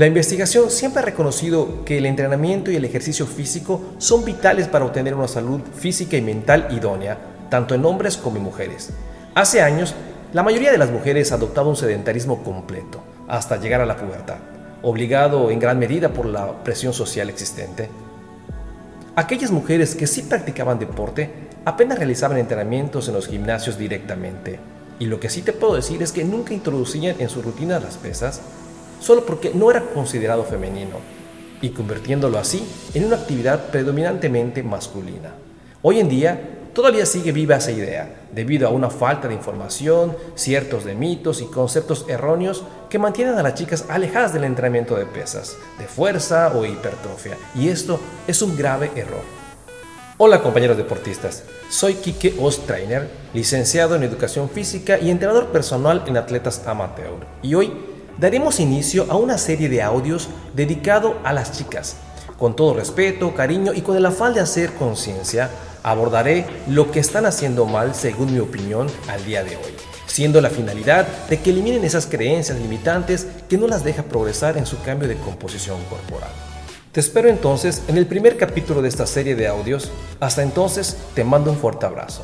La investigación siempre ha reconocido que el entrenamiento y el ejercicio físico son vitales para obtener una salud física y mental idónea, tanto en hombres como en mujeres. Hace años, la mayoría de las mujeres adoptaba un sedentarismo completo, hasta llegar a la pubertad, obligado en gran medida por la presión social existente. Aquellas mujeres que sí practicaban deporte apenas realizaban entrenamientos en los gimnasios directamente. Y lo que sí te puedo decir es que nunca introducían en su rutina las pesas, solo porque no era considerado femenino, y convirtiéndolo así en una actividad predominantemente masculina. Hoy en día, todavía sigue viva esa idea, debido a una falta de información, ciertos de mitos y conceptos erróneos que mantienen a las chicas alejadas del entrenamiento de pesas, de fuerza o hipertrofia, y esto es un grave error. Hola compañeros deportistas, soy Kike Ostrainer, licenciado en Educación Física y entrenador personal en atletas amateur, y hoy daremos inicio a una serie de audios dedicado a las chicas. Con todo respeto, cariño y con el afán de hacer conciencia, abordaré lo que están haciendo mal según mi opinión al día de hoy, siendo la finalidad de que eliminen esas creencias limitantes que no las deja progresar en su cambio de composición corporal. Te espero entonces en el primer capítulo de esta serie de audios. Hasta entonces, te mando un fuerte abrazo.